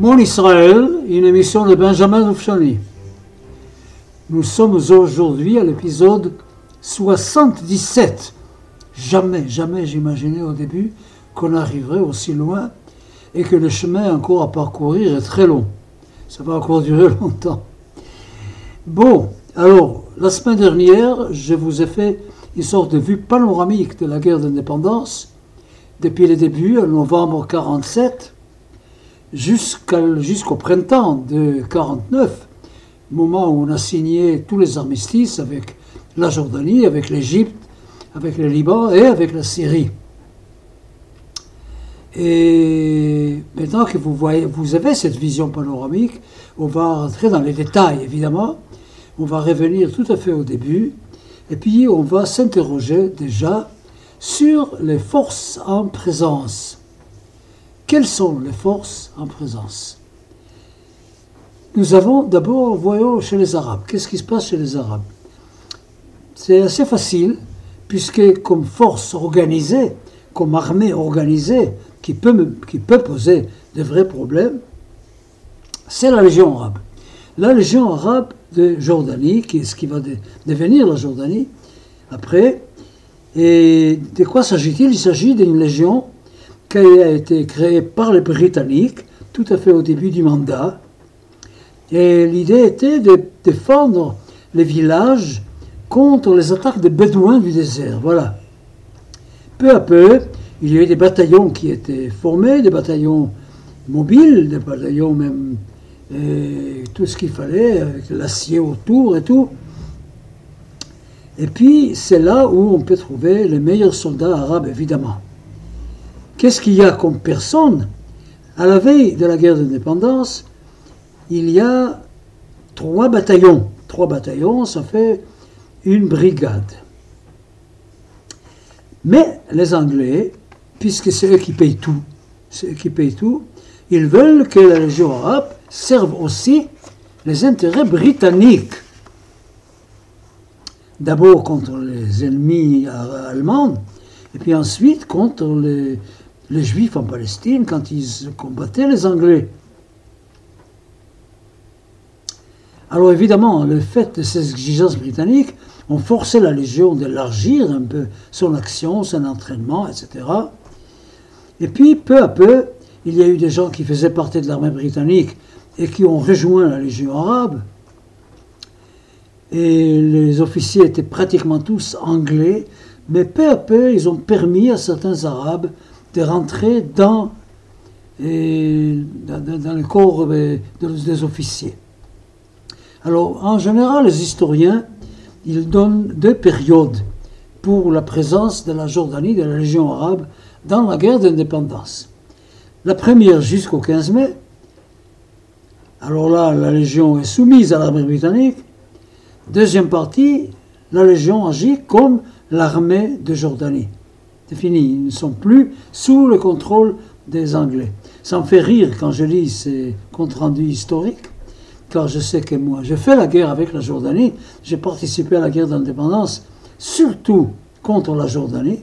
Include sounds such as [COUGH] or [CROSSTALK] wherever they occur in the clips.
Mon Israël, une émission de Benjamin Doufchani. Nous sommes aujourd'hui à l'épisode 77. Jamais, jamais j'imaginais au début qu'on arriverait aussi loin et que le chemin encore à parcourir est très long. Ça va encore durer [LAUGHS] longtemps. Bon, alors, la semaine dernière, je vous ai fait une sorte de vue panoramique de la guerre d'indépendance depuis le début, en novembre 47 jusqu'au printemps de 49, moment où on a signé tous les armistices avec la Jordanie, avec l'Égypte, avec le Liban et avec la Syrie. Et maintenant que vous, avez cette vision panoramique, on va rentrer dans les détails, évidemment. On va revenir tout à fait au début. Et puis, on va s'interroger déjà sur les forces en présence. Quelles sont les forces en présence? Nous avons d'abord, voyons chez les Arabes. Qu'est-ce qui se passe chez les Arabes? C'est assez facile, puisque comme force organisée, comme armée organisée, qui peut, poser de vrais problèmes, c'est la Légion arabe. La Légion arabe de Jordanie, qui est ce qui va devenir la Jordanie, après. Et de quoi s'agit-il? Il s'agit d'une légion qui a été créé par les Britanniques tout à fait au début du mandat. Et l'idée était de défendre les villages contre les attaques des Bédouins du désert. Voilà. Peu à peu, il y a eu des bataillons qui étaient formés, des bataillons mobiles, des bataillons même, et tout ce qu'il fallait, avec l'acier autour et tout. Et puis, c'est là où on peut trouver les meilleurs soldats arabes, évidemment. Qu'est-ce qu'il y a comme personne? À la veille de la guerre d'indépendance, il y a trois bataillons. Trois bataillons, ça fait une brigade. Mais les Anglais, puisque c'est eux qui payent tout, qui payent tout, ils veulent que la Légion arabe serve aussi les intérêts britanniques. D'abord contre les ennemis allemands, et puis ensuite contre les, les Juifs en Palestine quand ils combattaient les Anglais. Alors évidemment, le fait de ces exigences britanniques ont forcé la Légion d'élargir un peu son action, son entraînement, etc. Et puis, peu à peu, il y a eu des gens qui faisaient partie de l'armée britannique et qui ont rejoint la Légion arabe. Et les officiers étaient pratiquement tous anglais, mais peu à peu, ils ont permis à certains Arabes de rentrer dans, dans, le corps des, des officiers. Alors, en général, les historiens, ils donnent deux périodes pour la présence de la Jordanie, de la Légion arabe, dans la guerre d'indépendance. La première jusqu'au 15 mai, alors là, la Légion est soumise à l'armée britannique. Deuxième partie, la Légion agit comme l'armée de Jordanie. C'est fini, ils ne sont plus sous le contrôle des Anglais. Ça me fait rire quand je lis ces comptes rendus historiques, car je sais que moi, j'ai fait la guerre avec la Jordanie, j'ai participé à la guerre d'indépendance, surtout contre la Jordanie,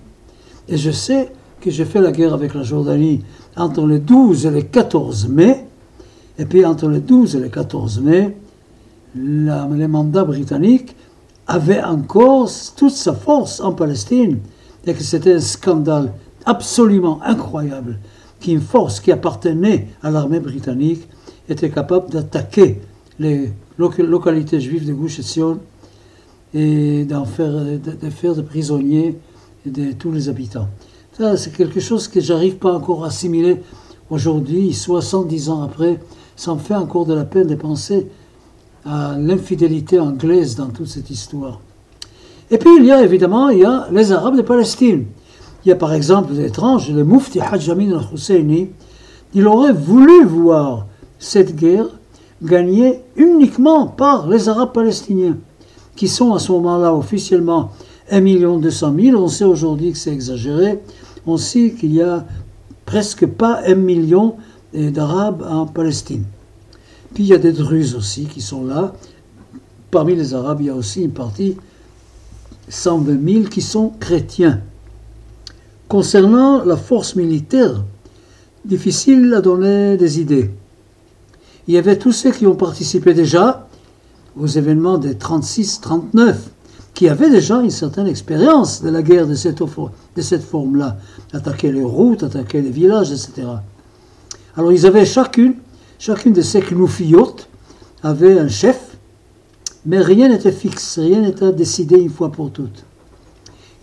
et je sais que j'ai fait la guerre avec la Jordanie entre le 12 et le 14 mai, et puis entre le 12 et le 14 mai, les mandats britanniques avaient encore toute sa force en Palestine c'était un scandale absolument incroyable qu'une force qui appartenait à l'armée britannique était capable d'attaquer les localités juives de Gush et d'en faire, de, faire des prisonniers de tous les habitants. C'est quelque chose que j'arrive pas encore à assimiler aujourd'hui, 70 ans après. Ça me fait encore de la peine de penser à l'infidélité anglaise dans toute cette histoire. Et puis il y a évidemment il y a les Arabes de Palestine. Il y a par exemple l'étrange, le Mufti Hajj Amin al-Husseini. Il aurait voulu voir cette guerre gagnée uniquement par les Arabes palestiniens, qui sont à ce moment-là officiellement 1 200 000. On sait aujourd'hui que c'est exagéré. On sait qu'il y a presque pas un million euh, d'Arabes en Palestine. Puis il y a des Druzes aussi qui sont là. Parmi les Arabes, il y a aussi une partie, 120 000, qui sont chrétiens. Concernant la force militaire, difficile à donner des idées. Il y avait tous ceux qui ont participé déjà aux événements des 36-39, qui avaient déjà une certaine expérience de la guerre de cette, forme-là, attaquer les routes, attaquer les villages, etc. Alors ils avaient chacune, chacune de ces knoufiotes avait un chef, mais rien n'était fixe, rien n'était décidé une fois pour toutes.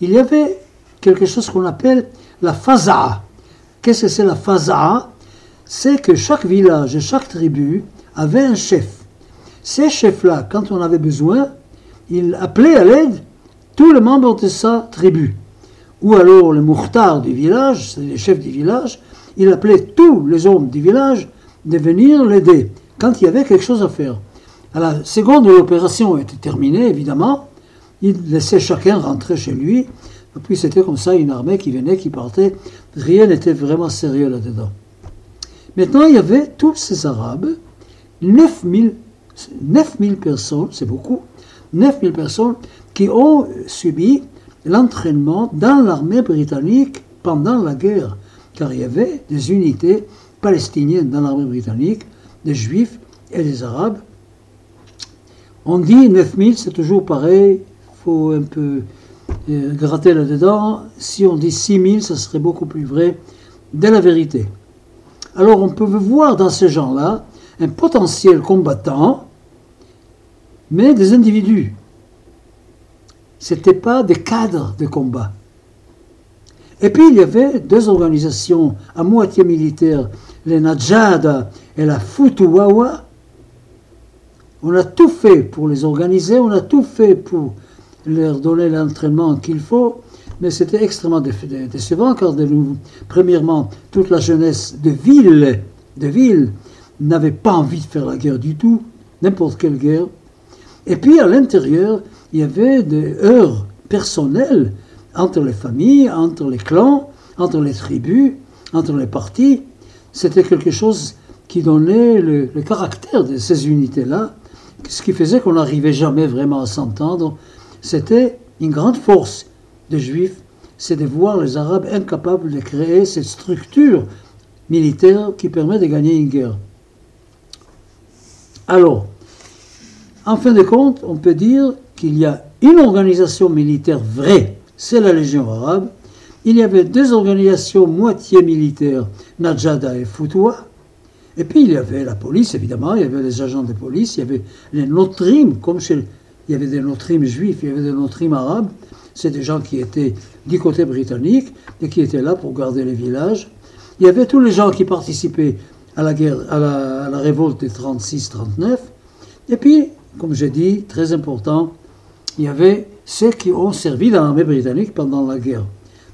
Il y avait quelque chose qu'on appelle la faza'a. Qu'est-ce que c'est la faza'a C'est que chaque village et chaque tribu avait un chef. Ces chefs-là, quand on avait besoin, ils appelaient à l'aide tous les membres de sa tribu. Ou alors le mourtard du village, c'est les chefs du village, il appelait tous les hommes du village de venir l'aider quand il y avait quelque chose à faire. À la seconde l'opération était terminée, évidemment, il laissait chacun rentrer chez lui. Et puis c'était comme ça une armée qui venait, qui partait. Rien n'était vraiment sérieux là-dedans. Maintenant, il y avait tous ces Arabes, 9000, 9000 personnes, c'est beaucoup, 9000 personnes qui ont subi l'entraînement dans l'armée britannique pendant la guerre car il y avait des unités palestiniennes dans l'armée britannique, des juifs et des arabes. On dit 9000, c'est toujours pareil, il faut un peu euh, gratter là-dedans. Si on dit 6000, ça serait beaucoup plus vrai de la vérité. Alors on peut voir dans ces gens-là un potentiel combattant, mais des individus. Ce n'étaient pas des cadres de combat. Et puis il y avait deux organisations à moitié militaires, les Najada et la Futuwawa. On a tout fait pour les organiser, on a tout fait pour leur donner l'entraînement qu'il faut, mais c'était extrêmement décevant car, de nous, premièrement, toute la jeunesse de ville, de ville n'avait pas envie de faire la guerre du tout, n'importe quelle guerre. Et puis à l'intérieur, il y avait des heures personnelles entre les familles, entre les clans, entre les tribus, entre les partis. C'était quelque chose qui donnait le, caractère de ces unités-là, ce qui faisait qu'on n'arrivait jamais vraiment à s'entendre. C'était une grande force des Juifs, c'est de voir les Arabes incapables de créer cette structure militaire qui permet de gagner une guerre. Alors, en fin de compte, on peut dire qu'il y a une organisation militaire vraie c'est la Légion arabe. Il y avait deux organisations moitié militaires, Najada et Foutoua. Et puis il y avait la police, évidemment, il y avait les agents de police, il y avait les notrimes, comme chez, il y avait des notrimes juifs, il y avait des notrimes arabes. C'est des gens qui étaient du côté britannique et qui étaient là pour garder les villages. Il y avait tous les gens qui participaient à la guerre, à la, à la révolte des 36-39. Et puis, comme j'ai dit, très important, il y avait ceux qui ont servi dans l'armée britannique pendant la guerre.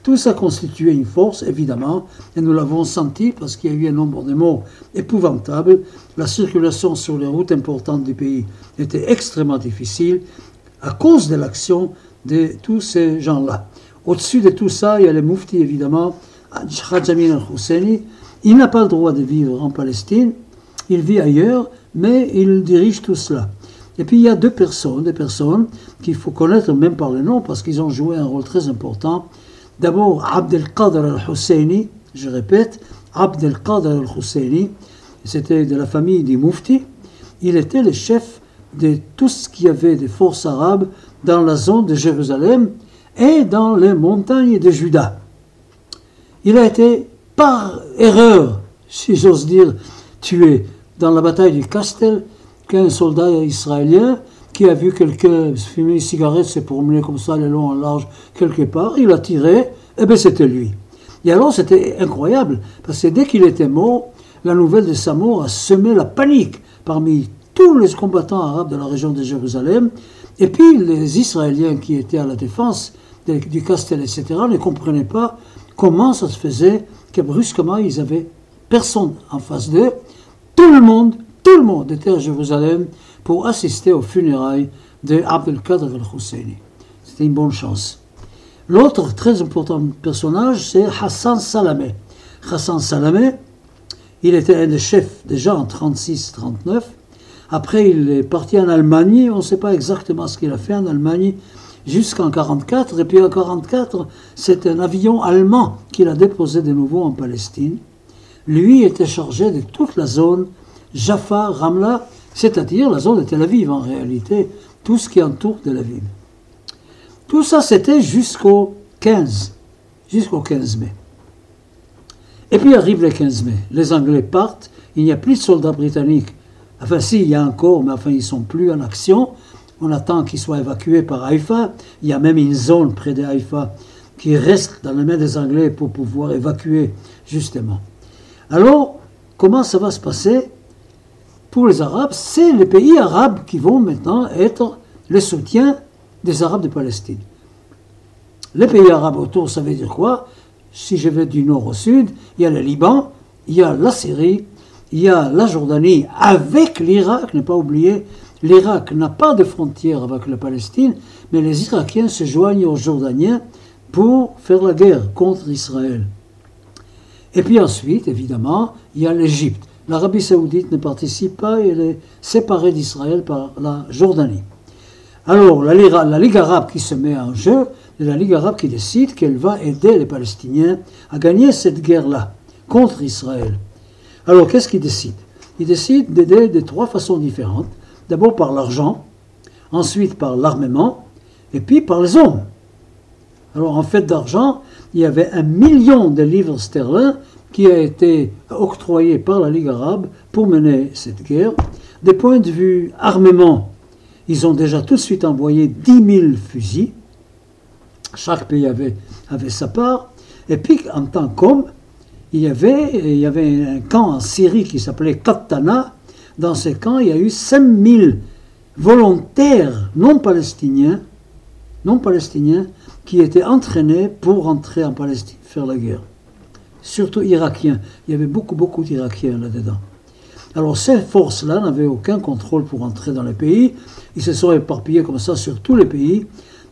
Tout ça constituait une force, évidemment, et nous l'avons senti parce qu'il y a eu un nombre de morts épouvantables. La circulation sur les routes importantes du pays était extrêmement difficile à cause de l'action de tous ces gens-là. Au-dessus de tout ça, il y a le Mufti, évidemment, Khajamin al-Husseini. Il n'a pas le droit de vivre en Palestine, il vit ailleurs, mais il dirige tout cela. Et puis il y a deux personnes, des personnes qu'il faut connaître même par le nom parce qu'ils ont joué un rôle très important. D'abord Abdelkader al-Husseini, je répète, Abdelkader al-Husseini, c'était de la famille des Mufti. Il était le chef de tout ce qu'il y avait des forces arabes dans la zone de Jérusalem et dans les montagnes de Juda. Il a été par erreur, si j'ose dire, tué dans la bataille du Castel qu'un soldat israélien qui a vu quelqu'un fumer une cigarette, se promener comme ça, le long en large, quelque part, il a tiré, et eh bien c'était lui. Et alors c'était incroyable, parce que dès qu'il était mort, la nouvelle de sa mort a semé la panique parmi tous les combattants arabes de la région de Jérusalem, et puis les Israéliens qui étaient à la défense du Castel, etc., ne comprenaient pas comment ça se faisait que brusquement ils avaient personne en face d'eux, tout le monde tout le monde était à Jérusalem pour assister aux funérailles de Abdelkader al-Husseini. C'était une bonne chance. L'autre très important personnage, c'est Hassan Salameh. Hassan Salamé. Il était un des chefs déjà en 36-39. Après, il est parti en Allemagne. On ne sait pas exactement ce qu'il a fait en Allemagne jusqu'en 44. Et puis en 44, c'est un avion allemand qu'il a déposé de nouveau en Palestine. Lui était chargé de toute la zone Jaffa, Ramla, c'est-à-dire la zone de Tel Aviv en réalité, tout ce qui entoure Tel Aviv. Tout ça, c'était jusqu'au 15, jusqu'au 15 mai. Et puis arrive le 15 mai. Les Anglais partent, il n'y a plus de soldats britanniques. Enfin, si, il y a encore, mais enfin, ils ne sont plus en action. On attend qu'ils soient évacués par Haïfa. Il y a même une zone près de Haïfa qui reste dans les mains des Anglais pour pouvoir évacuer, justement. Alors, comment ça va se passer? Pour les Arabes, c'est les pays arabes qui vont maintenant être le soutien des Arabes de Palestine. Les pays arabes autour, ça veut dire quoi? Si je vais du nord au sud, il y a le Liban, il y a la Syrie, il y a la Jordanie avec l'Irak, ne pas oublier, l'Irak n'a pas de frontière avec la Palestine, mais les Irakiens se joignent aux Jordaniens pour faire la guerre contre Israël. Et puis ensuite, évidemment, il y a l'Égypte. L'Arabie saoudite ne participe pas, elle est séparée d'Israël par la Jordanie. Alors, la, la, Ligue arabe qui se met en jeu, c'est la Ligue arabe qui décide qu'elle va aider les Palestiniens à gagner cette guerre-là contre Israël. Alors, qu'est-ce qu'ils décident? Ils décident d'aider de trois façons différentes. D'abord par l'argent, ensuite par l'armement, et puis par les hommes. Alors, en fait d'argent, il y avait un million de livres sterling qui a été octroyé par la Ligue arabe pour mener cette guerre. Des points de vue armement, ils ont déjà tout de suite envoyé 10 000 fusils. Chaque pays avait, avait sa part. Et puis, en tant qu'homme, il y, avait, il y avait un camp en Syrie qui s'appelait Katana. Dans ce camp, il y a eu 5 000 volontaires non palestiniens, non palestiniens qui étaient entraînés pour entrer en Palestine, faire la guerre. Surtout irakiens. Il y avait beaucoup, beaucoup d'Irakiens là-dedans. Alors ces forces-là n'avaient aucun contrôle pour entrer dans le pays. Ils se sont éparpillés comme ça sur tous les pays.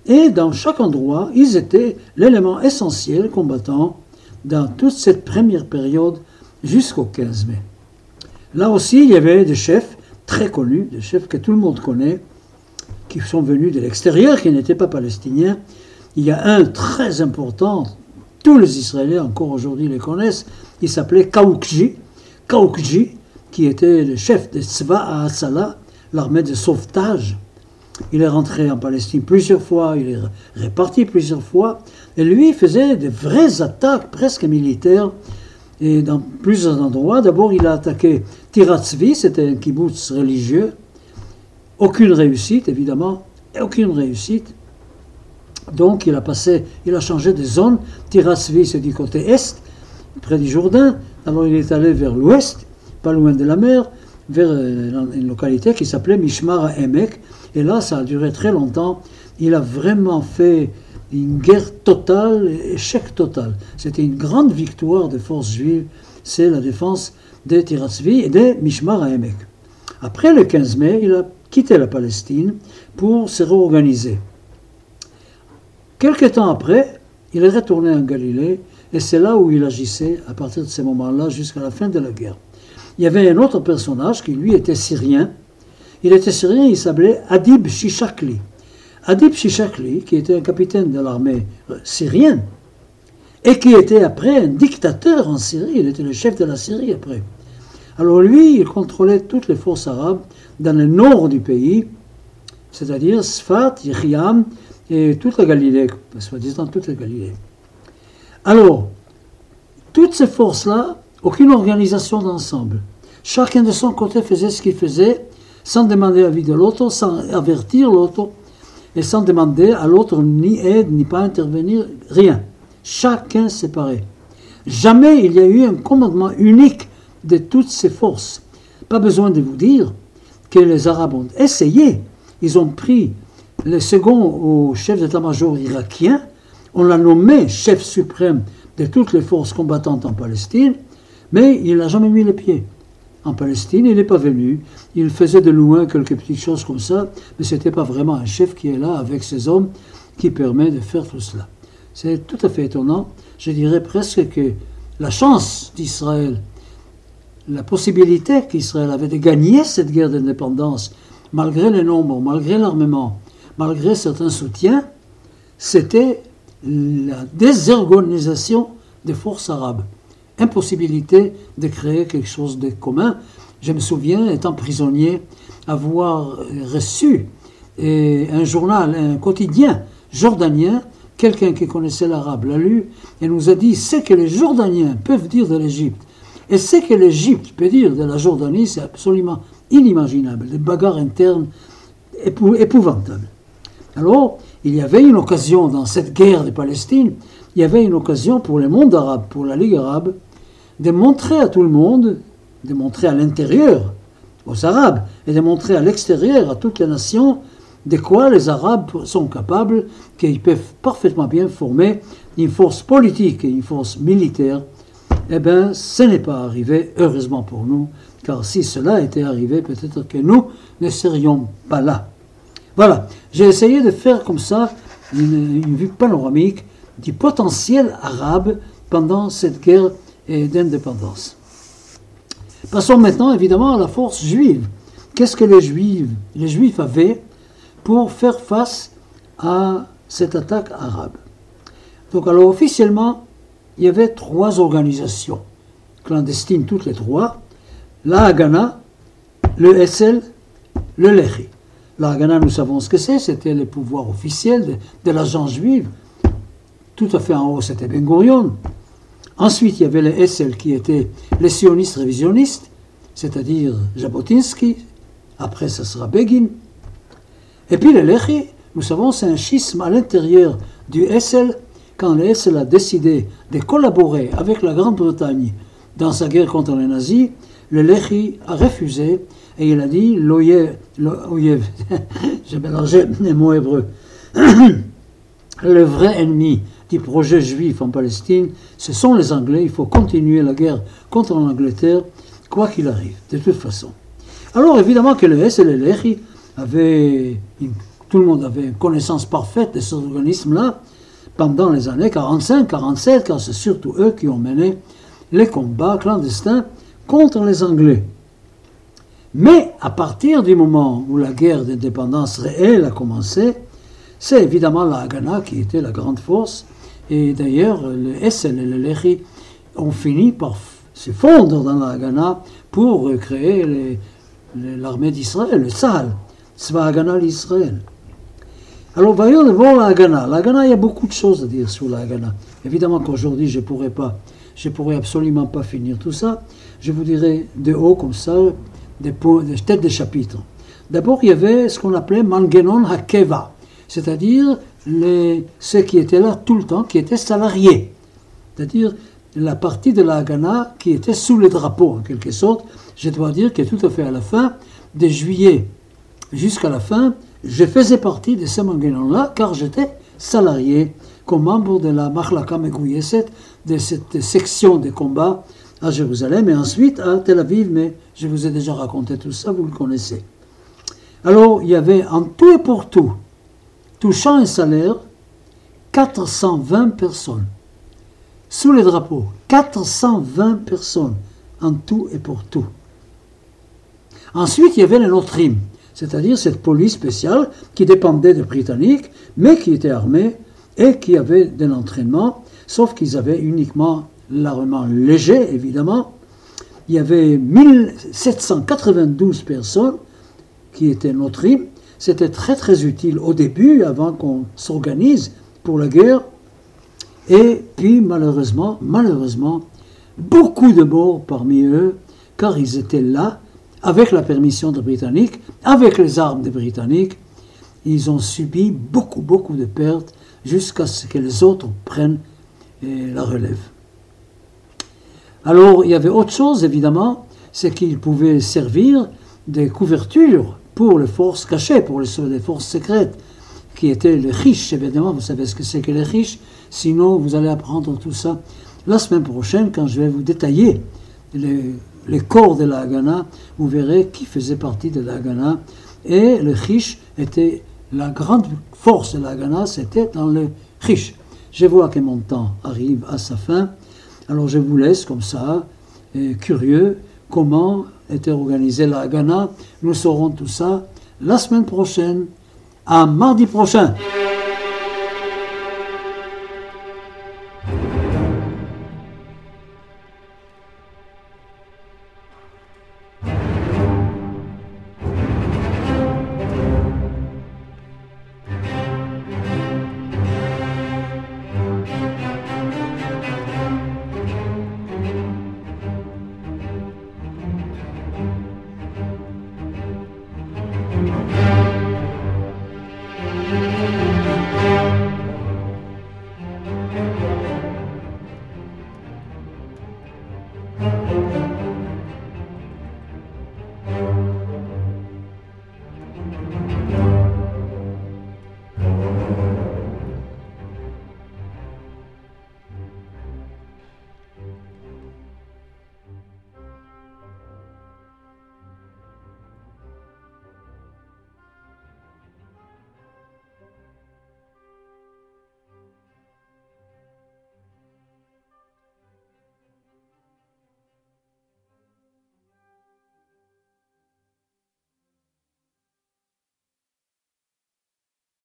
Et dans chaque endroit, ils étaient l'élément essentiel combattant dans toute cette première période jusqu'au 15 mai. Là aussi, il y avait des chefs très connus, des chefs que tout le monde connaît, qui sont venus de l'extérieur, qui n'étaient pas palestiniens, il y a un très important, tous les Israéliens encore aujourd'hui les connaissent, il s'appelait Kaoukji, Kaoukji, qui était le chef de Tzva Asala, l'armée de sauvetage. Il est rentré en Palestine plusieurs fois, il est réparti plusieurs fois, et lui faisait de vraies attaques presque militaires, et dans plusieurs endroits. D'abord, il a attaqué Tiratzvi, c'était un kibbutz religieux. Aucune réussite, évidemment, aucune réussite. Donc il a passé, il a changé de zone. Tirasvi, c'est du côté est, près du Jourdain. Alors il est allé vers l'ouest, pas loin de la mer, vers euh, une localité qui s'appelait Mishmar Emek. Et là, ça a duré très longtemps. Il a vraiment fait une guerre totale, échec total. C'était une grande victoire des forces juives. C'est la défense de Tirasvi et de Mishmar Emek. Après le 15 mai, il a quitté la Palestine pour se réorganiser. Quelque temps après, il est retourné en Galilée et c'est là où il agissait à partir de ce moment-là jusqu'à la fin de la guerre. Il y avait un autre personnage qui lui était syrien. Il était syrien, il s'appelait Adib Shishakli. Adib Shishakli, qui était un capitaine de l'armée euh, syrienne, et qui était après un dictateur en Syrie, il était le chef de la Syrie après. Alors lui, il contrôlait toutes les forces arabes dans le nord du pays, c'est-à-dire Sfat, Yriam, et toute la Galilée, soi-disant toute la Galilée. Alors, toutes ces forces-là, aucune organisation d'ensemble. Chacun de son côté faisait ce qu'il faisait, sans demander l'avis de l'autre, sans avertir l'autre, et sans demander à l'autre ni aide, ni pas intervenir, rien. Chacun séparé. Jamais il y a eu un commandement unique de toutes ces forces. Pas besoin de vous dire que les Arabes ont essayé. Ils ont pris le second au chef d'état-major irakien, on l'a nommé chef suprême de toutes les forces combattantes en Palestine, mais il n'a jamais mis les pieds. En Palestine, il n'est pas venu. Il faisait de loin quelques petites choses comme ça, mais ce n'était pas vraiment un chef qui est là avec ses hommes qui permet de faire tout cela. C'est tout à fait étonnant. Je dirais presque que la chance d'Israël, la possibilité qu'Israël avait de gagner cette guerre d'indépendance, malgré les nombres, malgré l'armement, malgré certains soutiens, c'était la désorganisation des forces arabes. Impossibilité de créer quelque chose de commun. Je me souviens, étant prisonnier, avoir reçu un journal, un quotidien jordanien, quelqu'un qui connaissait l'arabe l'a lu et nous a dit ce que les Jordaniens peuvent dire de l'Égypte et ce que l'Égypte peut dire de la Jordanie, c'est absolument inimaginable, des bagarres internes épouvantables. Alors, il y avait une occasion dans cette guerre de Palestine, il y avait une occasion pour le monde arabe, pour la Ligue arabe, de montrer à tout le monde, de montrer à l'intérieur, aux Arabes, et de montrer à l'extérieur, à toutes les nations, de quoi les Arabes sont capables, qu'ils peuvent parfaitement bien former une force politique et une force militaire. Eh bien, ce n'est pas arrivé, heureusement pour nous, car si cela était arrivé, peut-être que nous ne serions pas là. Voilà, j'ai essayé de faire comme ça une, vue panoramique du potentiel arabe pendant cette guerre d'indépendance. Passons maintenant évidemment à la force juive. Qu'est-ce que les juifs, avaient pour faire face à cette attaque arabe? Donc alors officiellement, il y avait trois organisations clandestines, toutes les trois, la Haganah, le SL, le Lehi. La nous savons ce que c'est, c'était le pouvoir officiel de, l'agence juive. Tout à fait en haut, c'était Ben Gurion. Ensuite, il y avait le SL qui était les sionistes révisionnistes, c'est-à-dire Jabotinsky. Après, ce sera Begin. Et puis le Lehi, nous savons, c'est un schisme à l'intérieur du SL. Quand le SL a décidé de collaborer avec la Grande-Bretagne dans sa guerre contre les nazis, le Lehi a refusé et il a dit l'oyev, j'ai mélangé les mots hébreux, [CLEARS THROAT] le vrai ennemi du projet juif en Palestine, ce sont les Anglais. Il faut continuer la guerre contre l'Angleterre, quoi qu'il arrive, de toute façon. Alors évidemment que le S et le Lehi avait, tout le monde avait une connaissance parfaite de cet organisme-là pendant les années 45, 47, car c'est surtout eux qui ont mené les combats clandestins contre les Anglais. Mais à partir du moment où la guerre d'indépendance réelle a commencé, c'est évidemment la Haganah qui était la grande force. Et d'ailleurs, le Essen et le Lehi ont fini par se fondre dans la Haganah pour créer l'armée d'Israël, le Sahel, Tzva Haganah l'Israël. Alors voyons d'abord la Haganah. La Haganah, il y a beaucoup de choses à dire sur la Haganah. Évidemment qu'aujourd'hui, je ne pourrais pourrais absolument pas finir tout ça. Je vous dirai de haut comme ça des, des têtes de chapitres. D'abord, il y avait ce qu'on appelait Mangenon Hakeva, c'est-à-dire ceux qui étaient là tout le temps, qui étaient salariés. C'est-à-dire la partie de la Haganah qui était sous le drapeau, en quelque sorte. Je dois dire que tout à fait à la fin de juillet jusqu'à la fin, je faisais partie de ces manguelons-là car j'étais salarié comme membre de la Machlaka Megoyeset, de cette section de combat à Jérusalem et ensuite à Tel Aviv, mais je vous ai déjà raconté tout ça, vous le connaissez. Alors, il y avait en tout et pour tout, touchant un salaire, 420 personnes. Sous les drapeaux, 420 personnes en tout et pour tout. Ensuite, il y avait les Notrim c'est-à-dire cette police spéciale qui dépendait des Britanniques, mais qui était armée et qui avait de l'entraînement, sauf qu'ils avaient uniquement l'armement léger, évidemment. Il y avait 1792 personnes qui étaient notre C'était très très utile au début, avant qu'on s'organise pour la guerre. Et puis malheureusement, malheureusement, beaucoup de morts parmi eux, car ils étaient là avec la permission des Britanniques, avec les armes des Britanniques, ils ont subi beaucoup, beaucoup de pertes jusqu'à ce que les autres prennent la relève. Alors, il y avait autre chose, évidemment, c'est qu'ils pouvaient servir des couvertures pour les forces cachées, pour les, forces secrètes, qui étaient les riches, évidemment. Vous savez ce que c'est que les riches. Sinon, vous allez apprendre tout ça la semaine prochaine quand je vais vous détailler les corps de la Haganah, vous verrez qui faisait partie de la Haganah. Et le Chish était la grande force de la Haganah, c'était dans le Chish. Je vois que mon temps arrive à sa fin. Alors je vous laisse comme ça, curieux, comment était organisée la Ghana. Nous saurons tout ça la semaine prochaine. À mardi prochain.